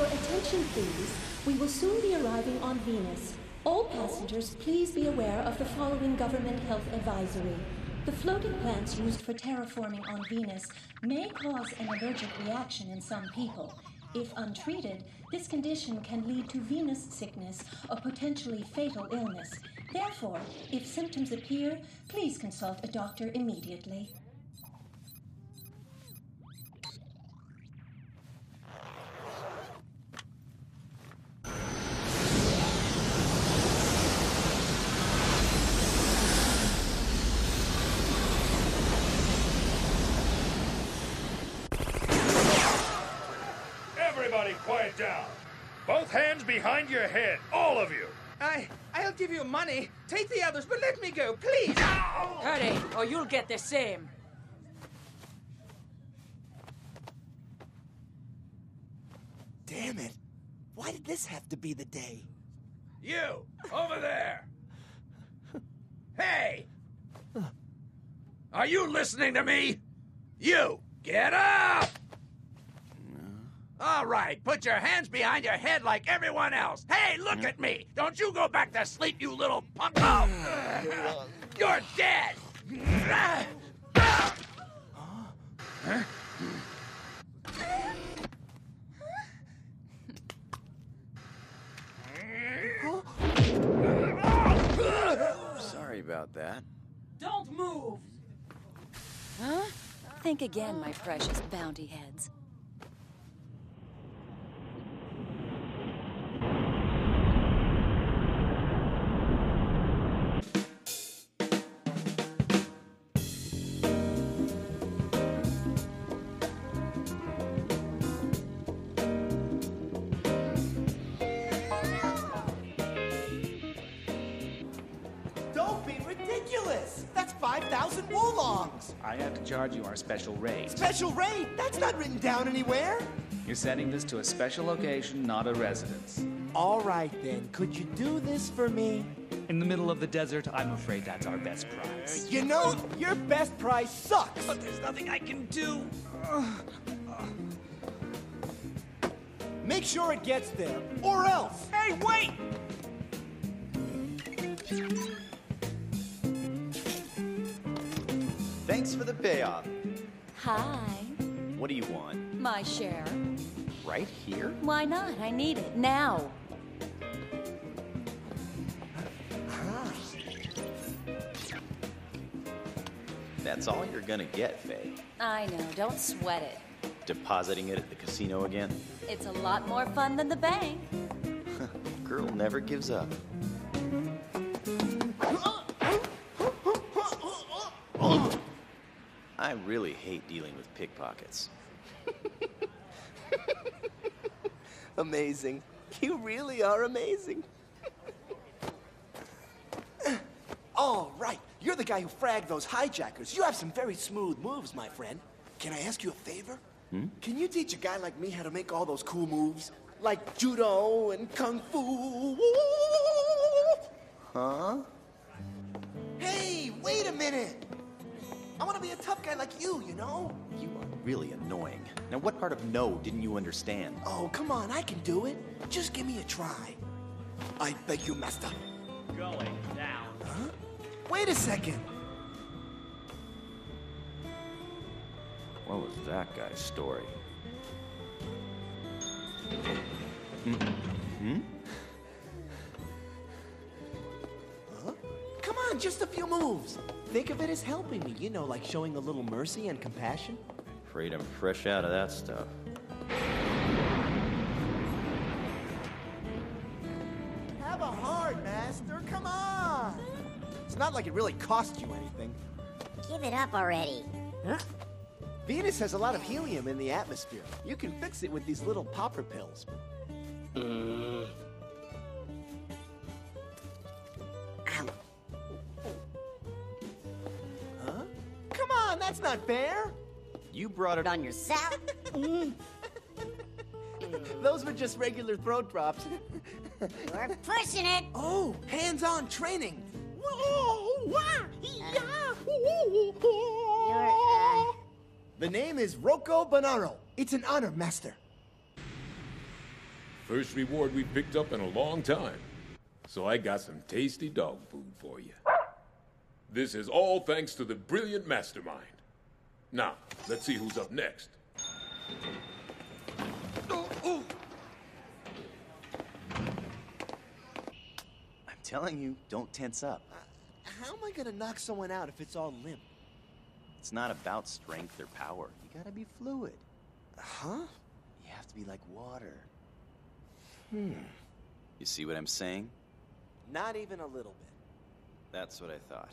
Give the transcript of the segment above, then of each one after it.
Your attention, please. We will soon be arriving on Venus. All passengers, please be aware of the following government health advisory. The floating plants used for terraforming on Venus may cause an allergic reaction in some people. If untreated, this condition can lead to Venus sickness a potentially fatal illness. Therefore, if symptoms appear, please consult a doctor immediately. Everybody quiet down. Both hands behind your head, all of you. I, I'll give you money. Take the others, but let me go, please. Hurry, or you'll get the same. Damn it. Why did this have to be the day? You, over there. Hey! Are you listening to me? You, get up! All right, put your hands behind your head like everyone else. Hey, look at me! Don't you go back to sleep, you little punk! Mm. Oh. You're dead! Huh? Sorry about that. Don't move! Huh? Think again, my precious bounty heads. That's not written down anywhere! You're sending this to a special location, not a residence. All right then, could you do this for me? In the middle of the desert, I'm afraid that's our best prize. You know, your best prize sucks! But there's nothing I can do. Make sure it gets there, or else! Hey, wait! Thanks for the payoff. Hi. What do you want? My share. Right here? Why not? I need it now. That's all you're gonna get, Faye. I know, don't sweat it. Depositing it at the casino again? It's a lot more fun than the bank. Girl never gives up. I really hate dealing with pickpockets. Amazing. You really are amazing. All right, you're the guy who fragged those hijackers. You have some very smooth moves, my friend. Can I ask you a favor? Hmm? Can you teach a guy like me how to make all those cool moves? Like judo and kung fu. Huh? Hey, wait a minute! I want to be a tough guy like you, you know? You are really annoying. Now, what part of no didn't you understand? Oh, come on, I can do it. Just give me a try. I beg you, master. Going down. Huh? Wait a second. What was that guy's story? Hmm? Hmm? Huh? Come on, just a few moves. Think of it as helping me, you know, like showing a little mercy and compassion. Afraid I'm fresh out of that stuff. Have a heart, master. Come on. It's not like it really cost you anything. Give it up already. Huh? Venus has a lot of helium in the atmosphere. You can fix it with these little popper pills. That's not fair. You brought it on yourself. Those were just regular throat drops. You're pushing it. Oh, hands-on training. You're, uh... The name is Rocco Bonnaro. It's an honor, Master. First reward we picked up in a long time. So I got some tasty dog food for you. This is all thanks to the brilliant mastermind. Now, let's see who's up next. I'm telling you, don't tense up. How am I gonna knock someone out if it's all limp? It's not about strength or power. You gotta be fluid. Huh? You have to be like water. Hmm. You see what I'm saying? Not even a little bit. That's what I thought.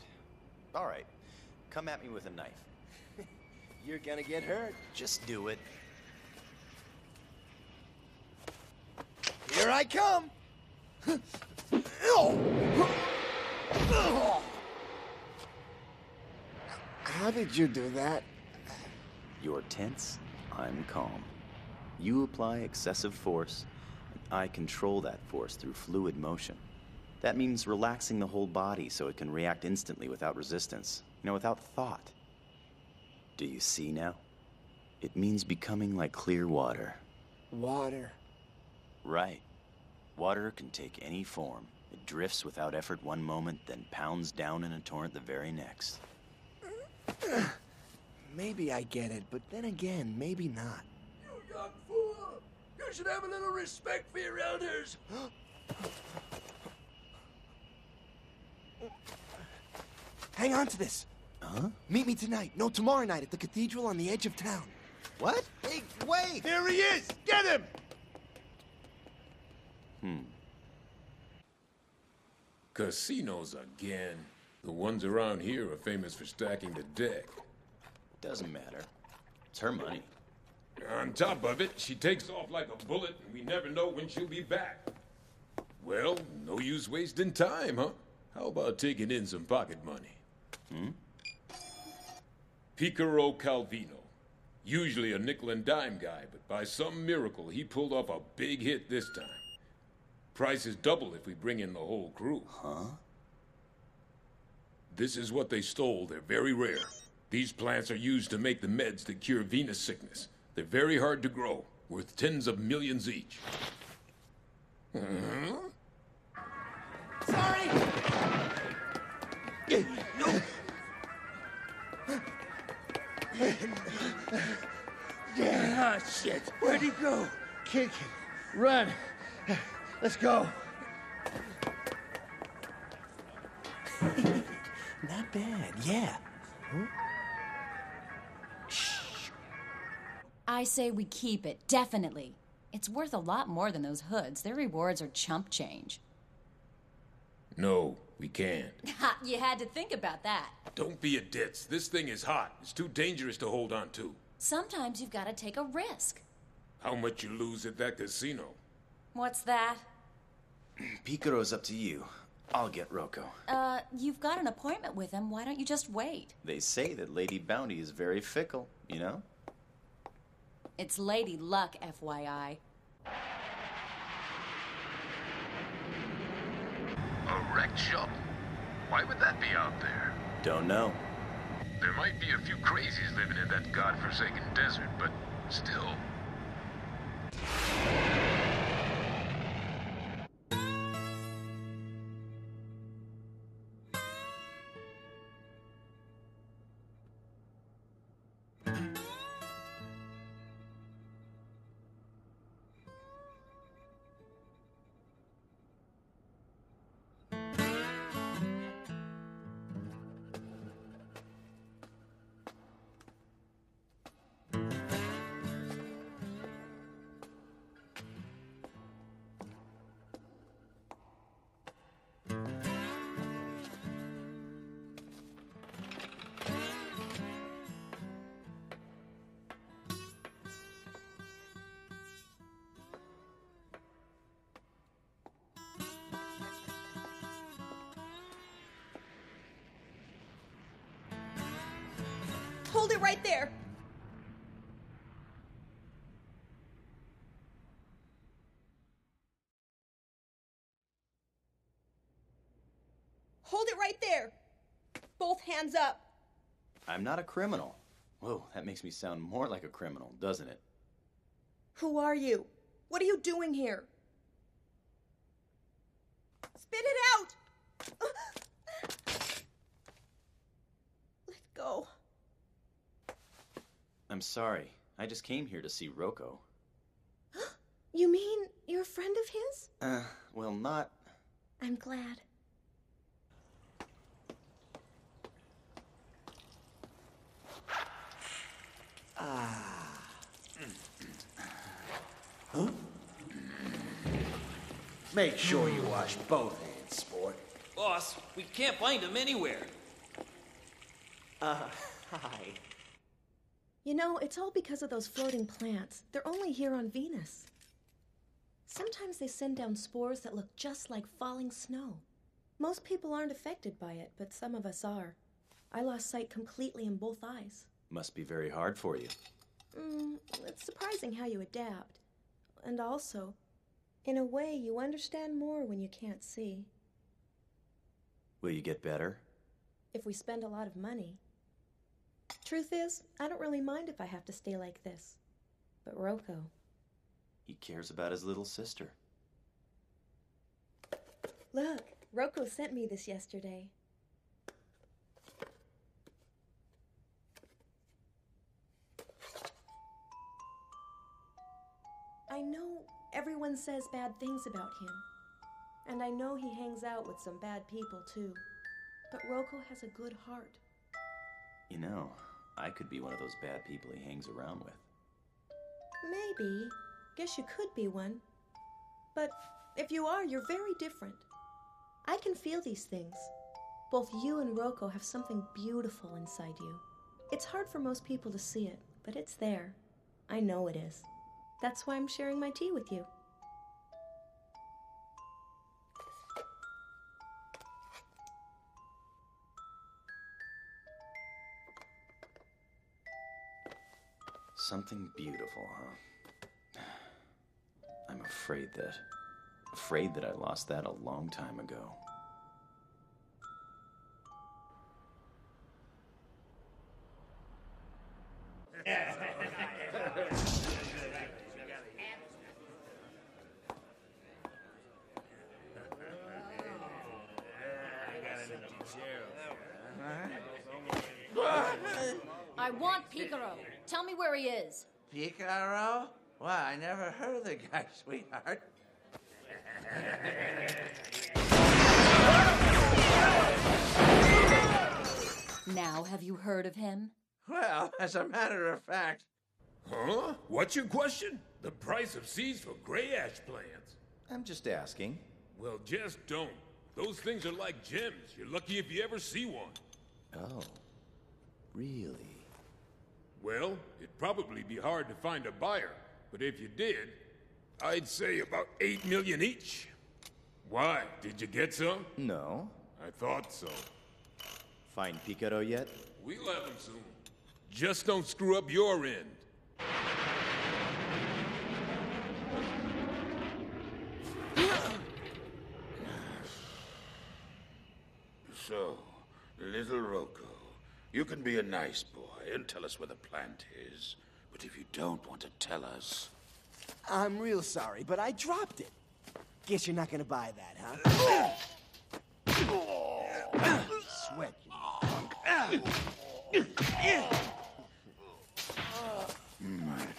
All right, come at me with a knife. You're gonna get hurt. Just do it. Here I come! How did you do that? You're tense, I'm calm. You apply excessive force, and I control that force through fluid motion. That means relaxing the whole body so it can react instantly without resistance, you know, without thought. Do you see now? It means becoming like clear water. Water. Right. Water can take any form. It drifts without effort one moment, then pounds down in a torrent the very next. Maybe I get it, but then again, maybe not. You young fool! You should have a little respect for your elders! Hang on to this. Huh? Meet me tonight, no, tomorrow night at the cathedral on the edge of town. What? Hey, wait! There he is! Get him! Hmm. Casinos again. The ones around here are famous for stacking the deck. Doesn't matter. It's her money. On top of it, she takes off like a bullet, and we never know when she'll be back. Well, no use wasting time, huh? How about taking in some pocket money? Hmm? Piccaro Calvino. Usually a nickel and dime guy, but by some miracle, he pulled off a big hit this time. Price is double if we bring in the whole crew. Huh? This is what they stole. They're very rare. These plants are used to make the meds that cure Venus sickness. They're very hard to grow, worth tens of millions each. Uh-huh. Sorry! Shit! Where'd he go? Kick, it. run. Let's go. Not bad, yeah. Huh? I say we keep it, definitely. It's worth a lot more than those hoods. Their rewards are chump change. No, we can't. Ha, you had to think about that. Don't be a ditz. This thing is hot. It's too dangerous to hold on to. Sometimes you've got to take a risk. How much you lose at that casino? What's that? Piccaro's up to you. I'll get Rocco. Uh, you've got an appointment with him. Why don't you just wait? They say that Lady Bounty is very fickle, you know? It's Lady Luck, FYI. A wrecked shuttle? Why would that be out there? Don't know. There might be a few crazies living in that godforsaken desert, but still. Hold it right there. Hold it right there. Both hands up. I'm not a criminal. Whoa, that makes me sound more like a criminal, doesn't it? Who are you? What are you doing here? Spit it out! Let go. I'm sorry. I just came here to see Rocco. You mean you're a friend of his? Uh, well, not. I'm glad. Ah. Huh? Make sure you wash both hands, sport. Boss, we can't find him anywhere. Uh, hi. You know, it's all because of those floating plants. They're only here on Venus. Sometimes they send down spores that look just like falling snow. Most people aren't affected by it, but some of us are. I lost sight completely in both eyes. Must be very hard for you. Mm, it's surprising how you adapt. And also, in a way, you understand more when you can't see. Will you get better? If we spend a lot of money. Truth is, I don't really mind if I have to stay like this. But Rocco, He cares about his little sister. look, Rocco sent me this yesterday. I know everyone says bad things about him. And I know he hangs out with some bad people too. But Rocco has a good heart. You know, I could be one of those bad people he hangs around with. Maybe. Guess you could be one. But if you are, you're very different. I can feel these things. Both you and Rocco have something beautiful inside you. It's hard for most people to see it, but it's there. I know it is. That's why I'm sharing my tea with you. Something beautiful, huh? I'm afraid that. Afraid that I lost that a long time ago. As a matter of fact. Huh? What's your question? The price of seeds for gray ash plants. I'm just asking. Well, just don't. Those things are like gems. You're lucky if you ever see one. Oh. Really? Well, it'd probably be hard to find a buyer, but if you did, I'd say about eight million each. Why? Did you get some? No. I thought so. Find Piccaro yet? We'll have him soon. Just don't screw up your end. So, little Rocco, you can be a nice boy and tell us where the plant is. But if you don't want to tell us. I'm real sorry, but I dropped it. Guess you're not gonna buy that, huh? Sweat, you punk.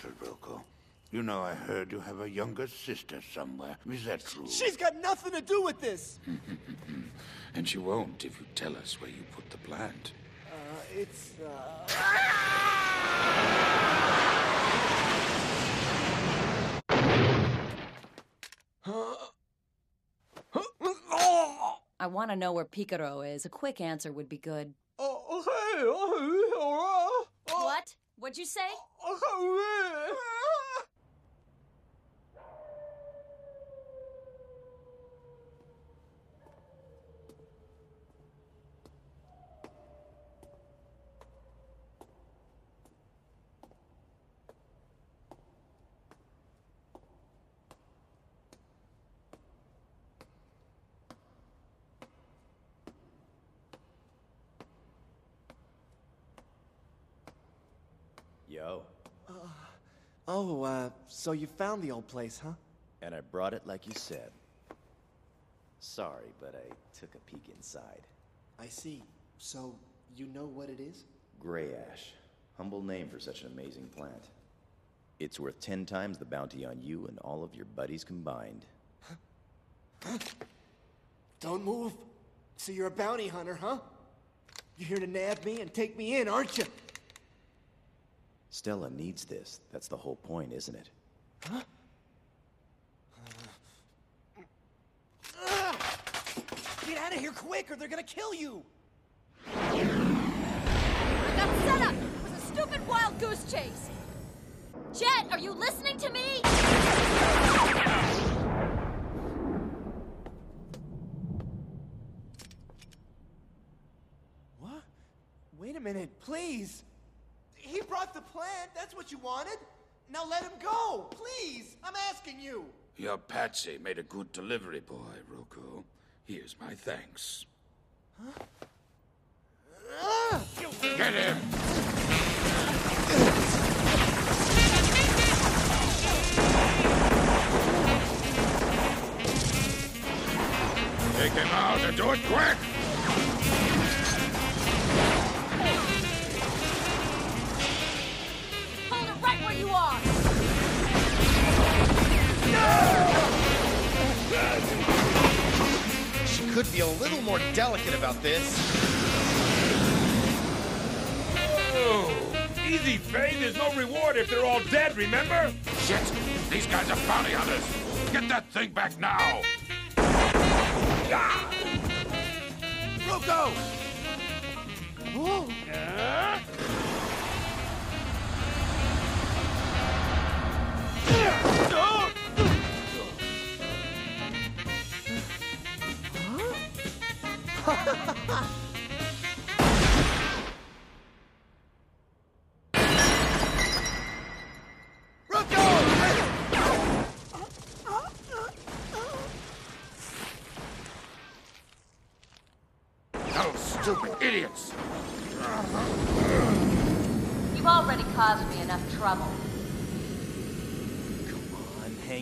My little Rocco, you know I heard you have a younger sister somewhere. Is that true? She's got nothing to do with this. and she won't if you tell us where you put the plant. Uh, it's, uh... I want to know where Piccaro is. A quick answer would be good. Oh, hey, What? What'd you say? Yo. Oh, uh, so you found the old place, huh? And I brought it like you said. Sorry, but I took a peek inside. I see. So, you know what it is? Gray ash. Humble name for such an amazing plant. It's worth ten times the bounty on you and all of your buddies combined. Don't move. So you're a bounty hunter, huh? You're here to nab me and take me in, aren't you? Stella needs this. That's the whole point, isn't it? Huh? Get out of here quick or they're gonna kill you! I got set up! It was a stupid wild goose chase! Jet, are you listening to me? What? Wait a minute, please! He brought the plant, that's what you wanted! Now let him go, please! I'm asking you! Your Patsy made a good delivery boy, Rocco. Here's my thanks. Ah! Get him! Take him out and do it quick! Right where you are! She could be a little more delicate about this. Oh, easy, Faye. There's no reward if they're all dead, remember? Shit! These guys are bounty hunters! Get that thing back now! Ah! Rocco! Whoa!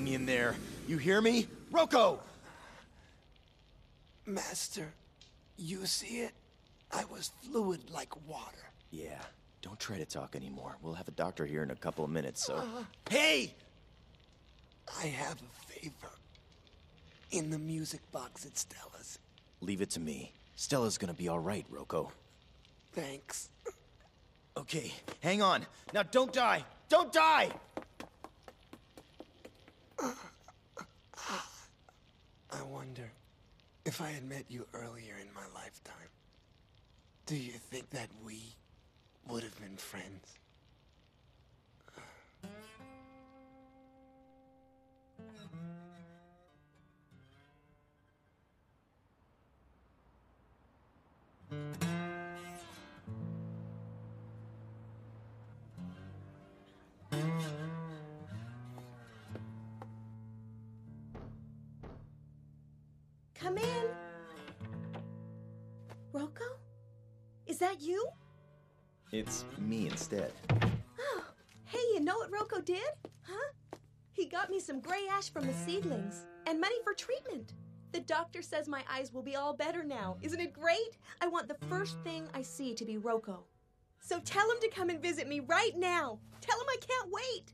On, in there. You hear me? Rocco! Master, you see it? I was fluid like water. Yeah. Don't try to talk anymore. We'll have a doctor here in a couple of minutes, so. Ah. Hey! I have a favor. In the music box at Stella's. Leave it to me. Stella's gonna be alright, Rocco. Thanks. Okay, hang on. Now don't die! Don't die! I wonder if I had met you earlier in my lifetime. Do you think that we would have been friends? That you? It's me instead. Hey, you know what Rocco did? Huh? He got me some gray ash from the seedlings and money for treatment. The doctor says my eyes will be all better now. Isn't it great? I want the first thing I see to be Rocco. So tell him to come and visit me right now. Tell him I can't wait.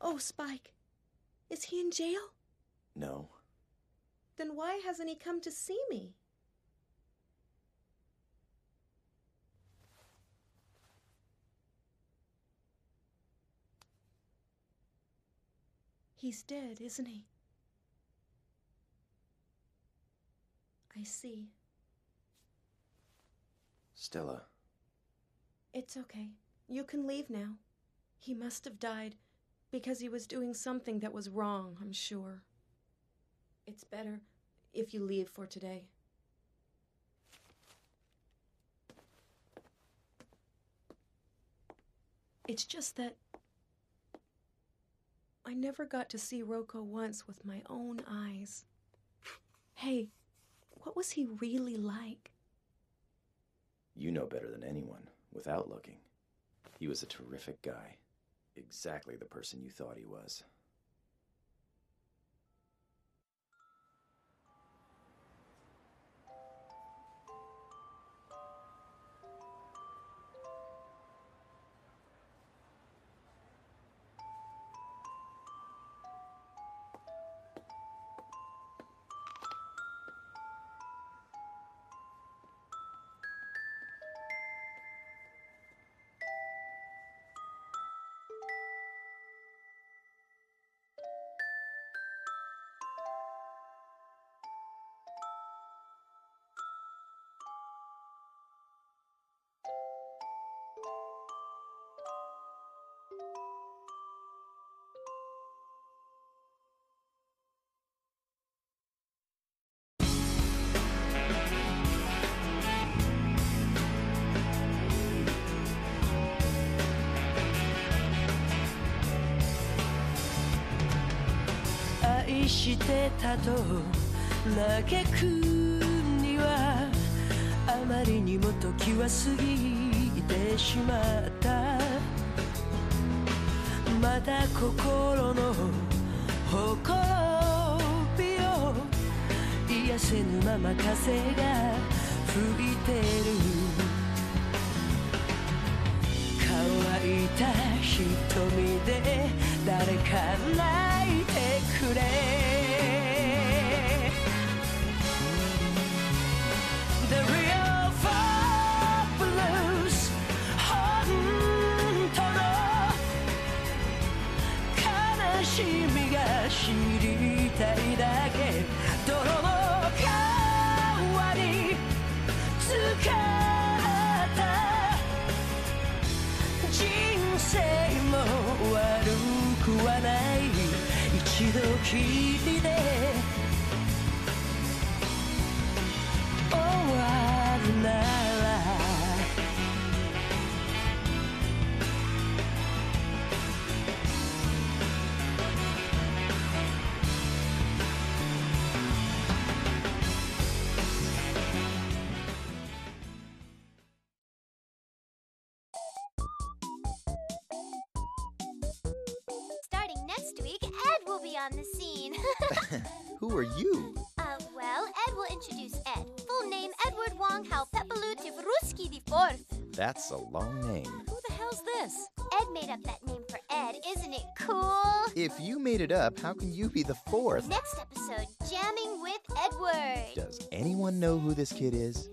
Oh, Spike. Is he in jail? No. Then why hasn't he come to see me? He's dead, isn't he? I see. Stella. It's okay. You can leave now. He must have died because he was doing something that was wrong, I'm sure. It's better if you leave for today. It's just that I never got to see Rocco once with my own eyes. Hey, what was he really like? You know better than anyone, without looking. He was a terrific guy. Exactly the person you thought he was.「してたと嘆くにはあまりにも時は過ぎてしまった」「まだ心のほこびを癒せぬまま風が吹いてる」乾いた瞳で誰か泣いてくれ。TV. On the scene. Who are you? uh, well, Ed will introduce Ed. Full name Edward Wong Hau Pepelu the Fourth. That's a long name. Who the hell's this? Ed made up that name for Ed. Isn't it cool? If you made it up, how can you be the fourth? Next episode, Jamming with Edward. Does anyone know who this kid is?